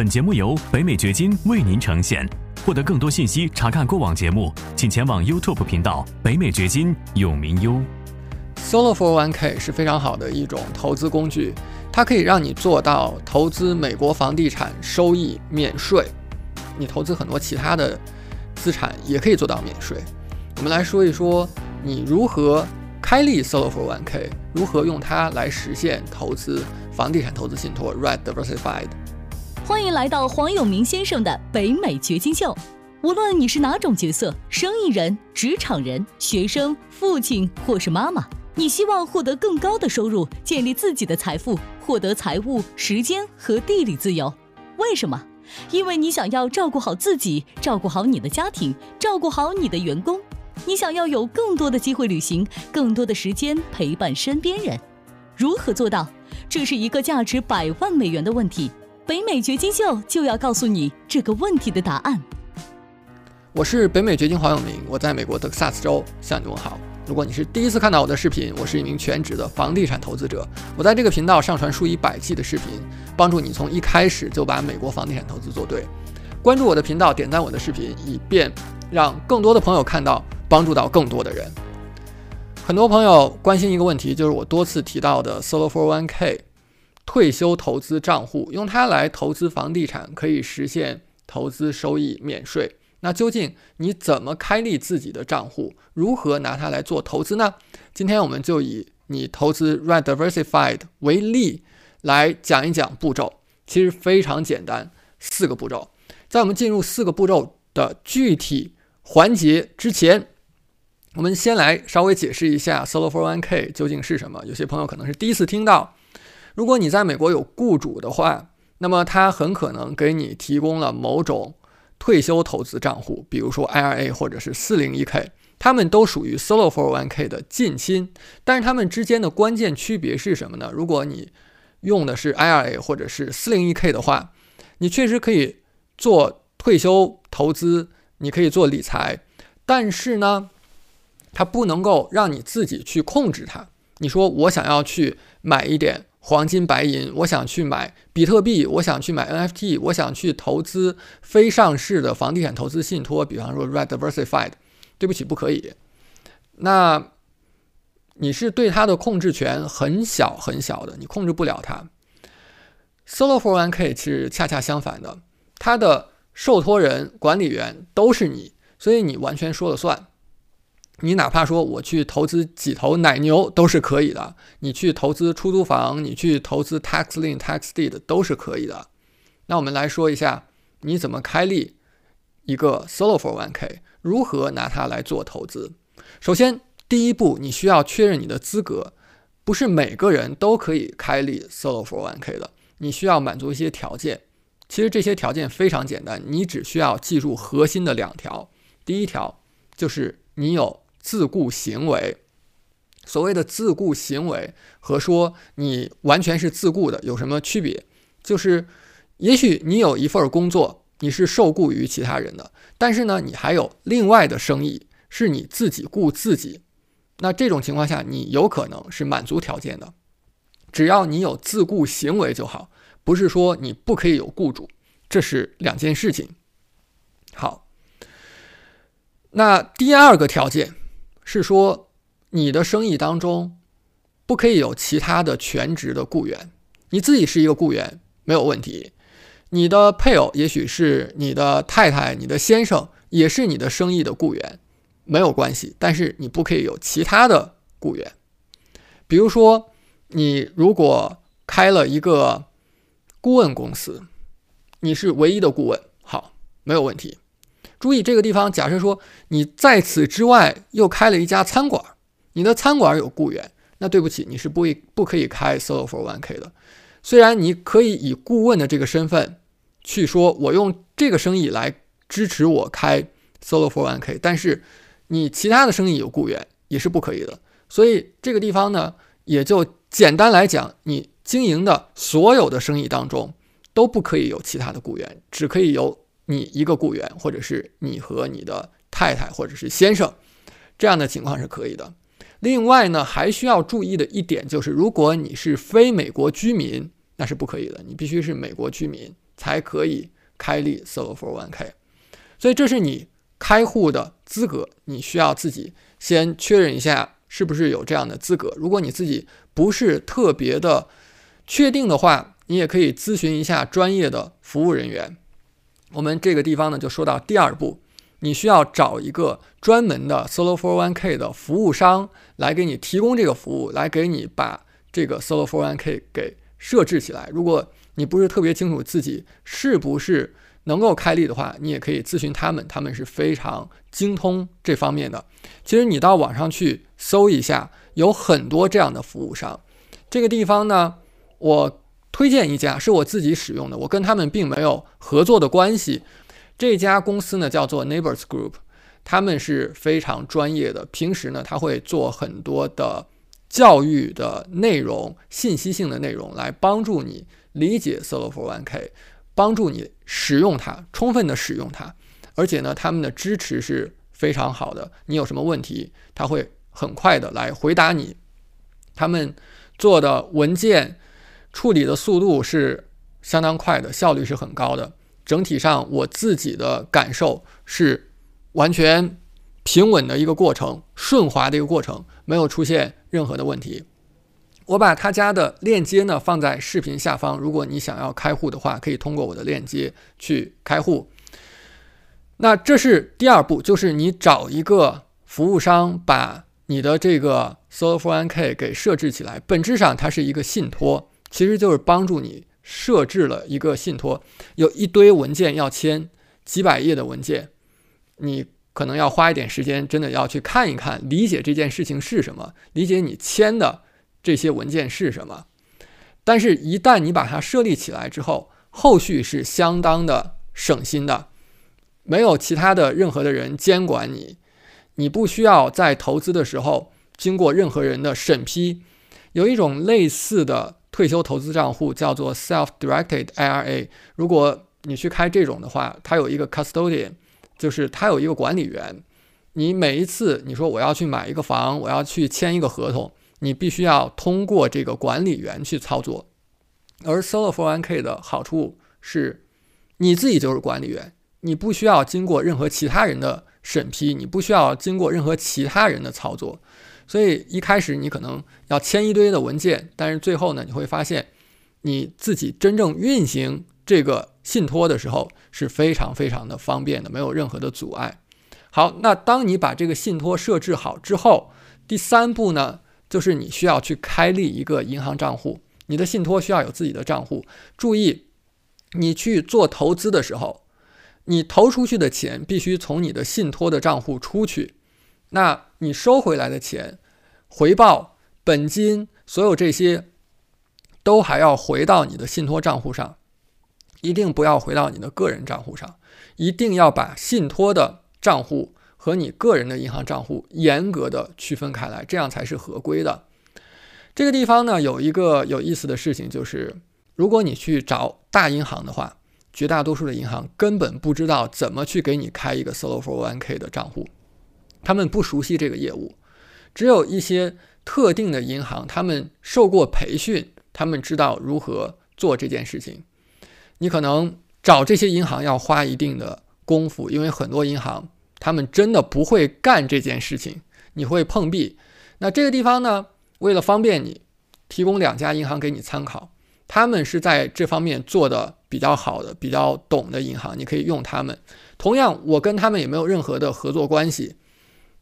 本节目由北美掘金为您呈现。获得更多信息，查看过往节目，请前往 YouTube 频道“北美掘金”永明优。Solo for One K 是非常好的一种投资工具，它可以让你做到投资美国房地产收益免税。你投资很多其他的资产也可以做到免税。我们来说一说你如何开立 Solo for One K，如何用它来实现投资房地产投资信托 Red Diversified。欢迎来到黄永明先生的北美掘金秀。无论你是哪种角色，生意人、职场人、学生、父亲或是妈妈，你希望获得更高的收入，建立自己的财富，获得财务、时间和地理自由。为什么？因为你想要照顾好自己，照顾好你的家庭，照顾好你的员工。你想要有更多的机会旅行，更多的时间陪伴身边人。如何做到？这是一个价值百万美元的问题。北美掘金秀就要告诉你这个问题的答案。我是北美掘金黄永明，我在美国德克萨斯州向你问好。如果你是第一次看到我的视频，我是一名全职的房地产投资者。我在这个频道上传数以百计的视频，帮助你从一开始就把美国房地产投资做对。关注我的频道，点赞我的视频，以便让更多的朋友看到，帮助到更多的人。很多朋友关心一个问题，就是我多次提到的 Solo for One K 退休投资账户，用它来投资房地产可以实现投资收益免税。那究竟你怎么开立自己的账户？如何拿它来做投资呢？今天我们就以你投资 Red Diversified 为例来讲一讲步骤。其实非常简单，四个步骤。在我们进入四个步骤的具体环节之前，我们先来稍微解释一下 Solo for One K 究竟是什么。有些朋友可能是第一次听到。如果你在美国有雇主的话，那么他很可能给你提供了某种。退休投资账户，比如说 IRA 或者是 401k，它们都属于 Solo 401k 的近亲，但是它们之间的关键区别是什么呢？如果你用的是 IRA 或者是 401k 的话，你确实可以做退休投资，你可以做理财，但是呢，它不能够让你自己去控制它。你说我想要去买一点。黄金、白银，我想去买比特币，我想去买 NFT，我想去投资非上市的房地产投资信托，比方说 Red Diversified。对不起，不可以。那你是对它的控制权很小很小的，你控制不了它。Solo for One K 是恰恰相反的，它的受托人、管理员都是你，所以你完全说了算。你哪怕说我去投资几头奶牛都是可以的，你去投资出租房，你去投资 tax lien tax deed 都是可以的。那我们来说一下，你怎么开立一个 solo for one k，如何拿它来做投资？首先，第一步你需要确认你的资格，不是每个人都可以开立 solo for one k 的，你需要满足一些条件。其实这些条件非常简单，你只需要记住核心的两条。第一条就是你有。自雇行为，所谓的自雇行为和说你完全是自雇的有什么区别？就是，也许你有一份工作，你是受雇于其他人的，但是呢，你还有另外的生意是你自己雇自己。那这种情况下，你有可能是满足条件的，只要你有自雇行为就好，不是说你不可以有雇主，这是两件事情。好，那第二个条件。是说，你的生意当中不可以有其他的全职的雇员，你自己是一个雇员没有问题，你的配偶也许是你的太太、你的先生也是你的生意的雇员，没有关系。但是你不可以有其他的雇员，比如说你如果开了一个顾问公司，你是唯一的顾问，好，没有问题。注意这个地方，假设说你在此之外又开了一家餐馆，你的餐馆有雇员，那对不起，你是不不可以开 Solo for One K 的。虽然你可以以顾问的这个身份去说，我用这个生意来支持我开 Solo for One K，但是你其他的生意有雇员也是不可以的。所以这个地方呢，也就简单来讲，你经营的所有的生意当中都不可以有其他的雇员，只可以有。你一个雇员，或者是你和你的太太，或者是先生，这样的情况是可以的。另外呢，还需要注意的一点就是，如果你是非美国居民，那是不可以的。你必须是美国居民才可以开立 Solo 401k。所以这是你开户的资格，你需要自己先确认一下是不是有这样的资格。如果你自己不是特别的确定的话，你也可以咨询一下专业的服务人员。我们这个地方呢，就说到第二步，你需要找一个专门的 Solo 401k 的服务商来给你提供这个服务，来给你把这个 Solo 401k 给设置起来。如果你不是特别清楚自己是不是能够开立的话，你也可以咨询他们，他们是非常精通这方面的。其实你到网上去搜一下，有很多这样的服务商。这个地方呢，我推荐一家是我自己使用的，我跟他们并没有合作的关系。这家公司呢叫做 Neighbors Group，他们是非常专业的。平时呢，他会做很多的教育的内容、信息性的内容，来帮助你理解 Solo for One K。帮助你使用它，充分的使用它，而且呢，他们的支持是非常好的。你有什么问题，他会很快的来回答你。他们做的文件处理的速度是相当快的，效率是很高的。整体上，我自己的感受是完全平稳的一个过程，顺滑的一个过程，没有出现任何的问题。我把他家的链接呢放在视频下方，如果你想要开户的话，可以通过我的链接去开户。那这是第二步，就是你找一个服务商把你的这个 Solo 401k 给设置起来。本质上它是一个信托，其实就是帮助你设置了一个信托，有一堆文件要签，几百页的文件，你可能要花一点时间，真的要去看一看，理解这件事情是什么，理解你签的。这些文件是什么？但是，一旦你把它设立起来之后，后续是相当的省心的，没有其他的任何的人监管你，你不需要在投资的时候经过任何人的审批。有一种类似的退休投资账户叫做 Self-Directed IRA，如果你去开这种的话，它有一个 custodian，就是它有一个管理员。你每一次你说我要去买一个房，我要去签一个合同。你必须要通过这个管理员去操作，而 Solo 401k 的好处是，你自己就是管理员，你不需要经过任何其他人的审批，你不需要经过任何其他人的操作，所以一开始你可能要签一堆的文件，但是最后呢，你会发现你自己真正运行这个信托的时候是非常非常的方便的，没有任何的阻碍。好，那当你把这个信托设置好之后，第三步呢？就是你需要去开立一个银行账户，你的信托需要有自己的账户。注意，你去做投资的时候，你投出去的钱必须从你的信托的账户出去，那你收回来的钱，回报、本金，所有这些都还要回到你的信托账户上，一定不要回到你的个人账户上，一定要把信托的账户。和你个人的银行账户严格的区分开来，这样才是合规的。这个地方呢，有一个有意思的事情，就是如果你去找大银行的话，绝大多数的银行根本不知道怎么去给你开一个 Solo 401k 的账户，他们不熟悉这个业务。只有一些特定的银行，他们受过培训，他们知道如何做这件事情。你可能找这些银行要花一定的功夫，因为很多银行。他们真的不会干这件事情，你会碰壁。那这个地方呢，为了方便你，提供两家银行给你参考，他们是在这方面做的比较好的、比较懂的银行，你可以用他们。同样，我跟他们也没有任何的合作关系，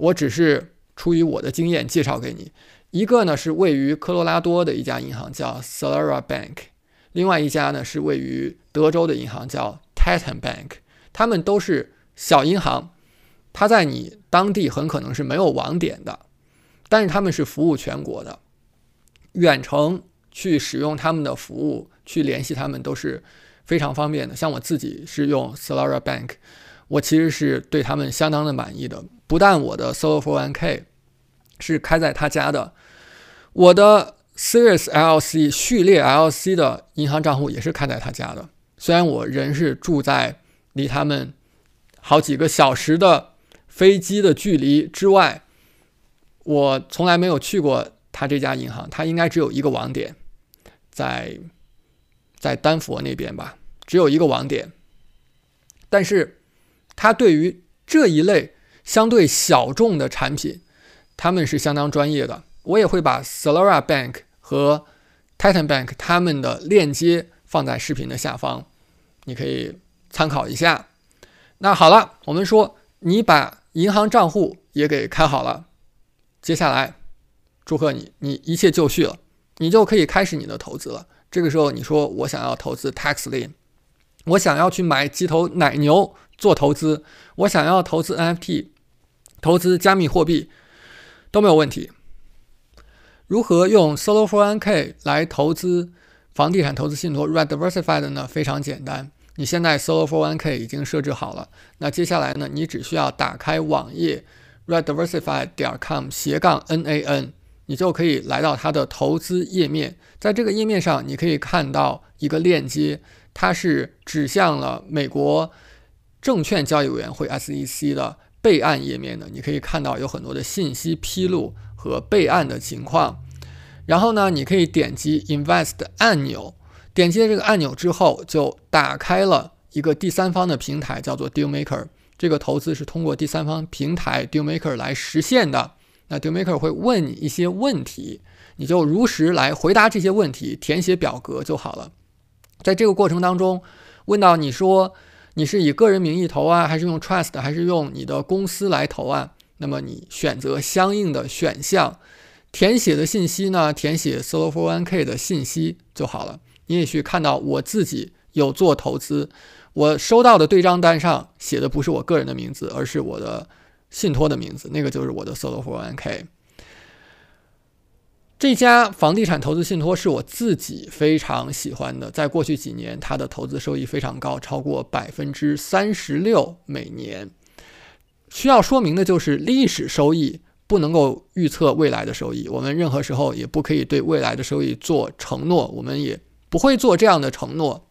我只是出于我的经验介绍给你。一个呢是位于科罗拉多的一家银行叫 Solera Bank，另外一家呢是位于德州的银行叫 Titan Bank，他们都是小银行。它在你当地很可能是没有网点的，但是他们是服务全国的，远程去使用他们的服务，去联系他们都是非常方便的。像我自己是用 Solera Bank，我其实是对他们相当的满意的。不但我的 Solo 401k 是开在他家的，我的 Series LC 序列 LC 的银行账户也是开在他家的。虽然我人是住在离他们好几个小时的。飞机的距离之外，我从来没有去过他这家银行。他应该只有一个网点，在在丹佛那边吧。只有一个网点，但是他对于这一类相对小众的产品，他们是相当专业的。我也会把 Solera Bank 和 Titan Bank 他们的链接放在视频的下方，你可以参考一下。那好了，我们说你把银行账户也给开好了，接下来祝贺你，你一切就绪了，你就可以开始你的投资了。这个时候你说我想要投资 Taxlink，我想要去买几头奶牛做投资，我想要投资 NFT，投资加密货币都没有问题。如何用 Solo for One K 来投资房地产投资信托 Rediversified 呢？非常简单，你现在 Solo for One K 已经设置好了。那接下来呢，你只需要打开网页 Red Diversified 点 com 斜杠 N A N，你就可以来到它的投资页面。在这个页面上，你可以看到一个链接，它是指向了美国证券交易委员会 SEC 的备案页面的。你可以看到有很多的信息披露。和备案的情况，然后呢，你可以点击 Invest 按钮，点击了这个按钮之后，就打开了一个第三方的平台，叫做 Dealmaker。这个投资是通过第三方平台 Dealmaker 来实现的。那 Dealmaker 会问你一些问题，你就如实来回答这些问题，填写表格就好了。在这个过程当中，问到你说你是以个人名义投啊，还是用 Trust，还是用你的公司来投啊？那么你选择相应的选项，填写的信息呢？填写 Solo for One K 的信息就好了。你也许看到我自己有做投资，我收到的对账单上写的不是我个人的名字，而是我的信托的名字，那个就是我的 Solo for One K。这家房地产投资信托是我自己非常喜欢的，在过去几年，它的投资收益非常高，超过百分之三十六每年。需要说明的就是历史收益不能够预测未来的收益，我们任何时候也不可以对未来的收益做承诺，我们也不会做这样的承诺。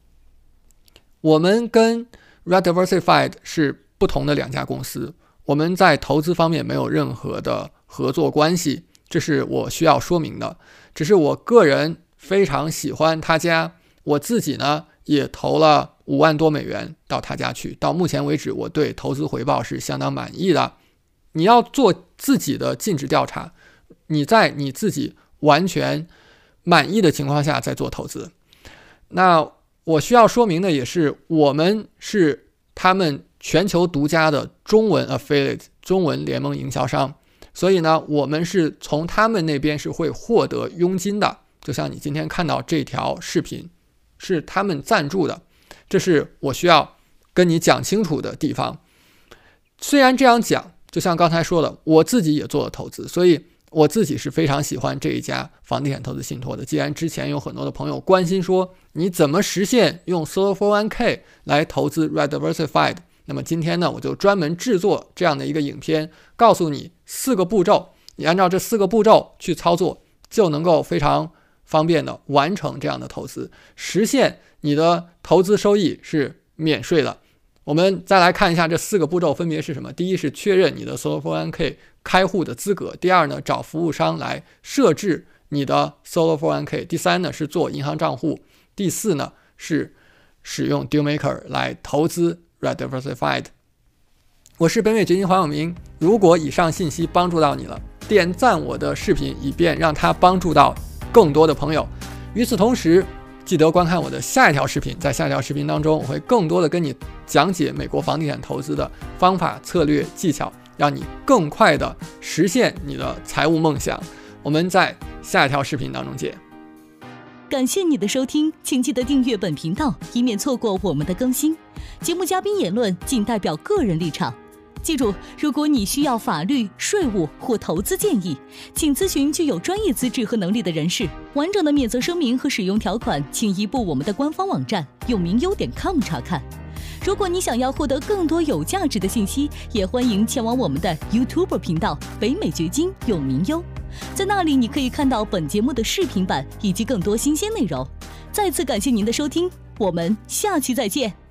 我们跟 Red Diversified 是不同的两家公司，我们在投资方面没有任何的合作关系，这是我需要说明的。只是我个人非常喜欢他家，我自己呢也投了。五万多美元到他家去，到目前为止，我对投资回报是相当满意的。你要做自己的尽职调查，你在你自己完全满意的情况下再做投资。那我需要说明的也是，我们是他们全球独家的中文 affiliate 中文联盟营销商，所以呢，我们是从他们那边是会获得佣金的。就像你今天看到这条视频，是他们赞助的。这是我需要跟你讲清楚的地方。虽然这样讲，就像刚才说的，我自己也做了投资，所以我自己是非常喜欢这一家房地产投资信托的。既然之前有很多的朋友关心说你怎么实现用 Solo for One K 来投资 Redversified？那么今天呢，我就专门制作这样的一个影片，告诉你四个步骤，你按照这四个步骤去操作，就能够非常方便的完成这样的投资，实现。你的投资收益是免税的。我们再来看一下这四个步骤分别是什么：第一是确认你的 Solo for One K 开户的资格；第二呢，找服务商来设置你的 Solo for One K；第三呢是做银行账户；第四呢是使用 Dealmaker 来投资 Red Diversified。我是北美掘金黄永明。如果以上信息帮助到你了，点赞我的视频，以便让它帮助到更多的朋友。与此同时，记得观看我的下一条视频，在下一条视频当中，我会更多的跟你讲解美国房地产投资的方法、策略、技巧，让你更快的实现你的财务梦想。我们在下一条视频当中见。感谢你的收听，请记得订阅本频道，以免错过我们的更新。节目嘉宾言论仅代表个人立场。记住，如果你需要法律、税务或投资建议，请咨询具有专业资质和能力的人士。完整的免责声明和使用条款，请移步我们的官方网站永明优点 com 查看。如果你想要获得更多有价值的信息，也欢迎前往我们的 YouTube 频道北美掘金永明优，在那里你可以看到本节目的视频版以及更多新鲜内容。再次感谢您的收听，我们下期再见。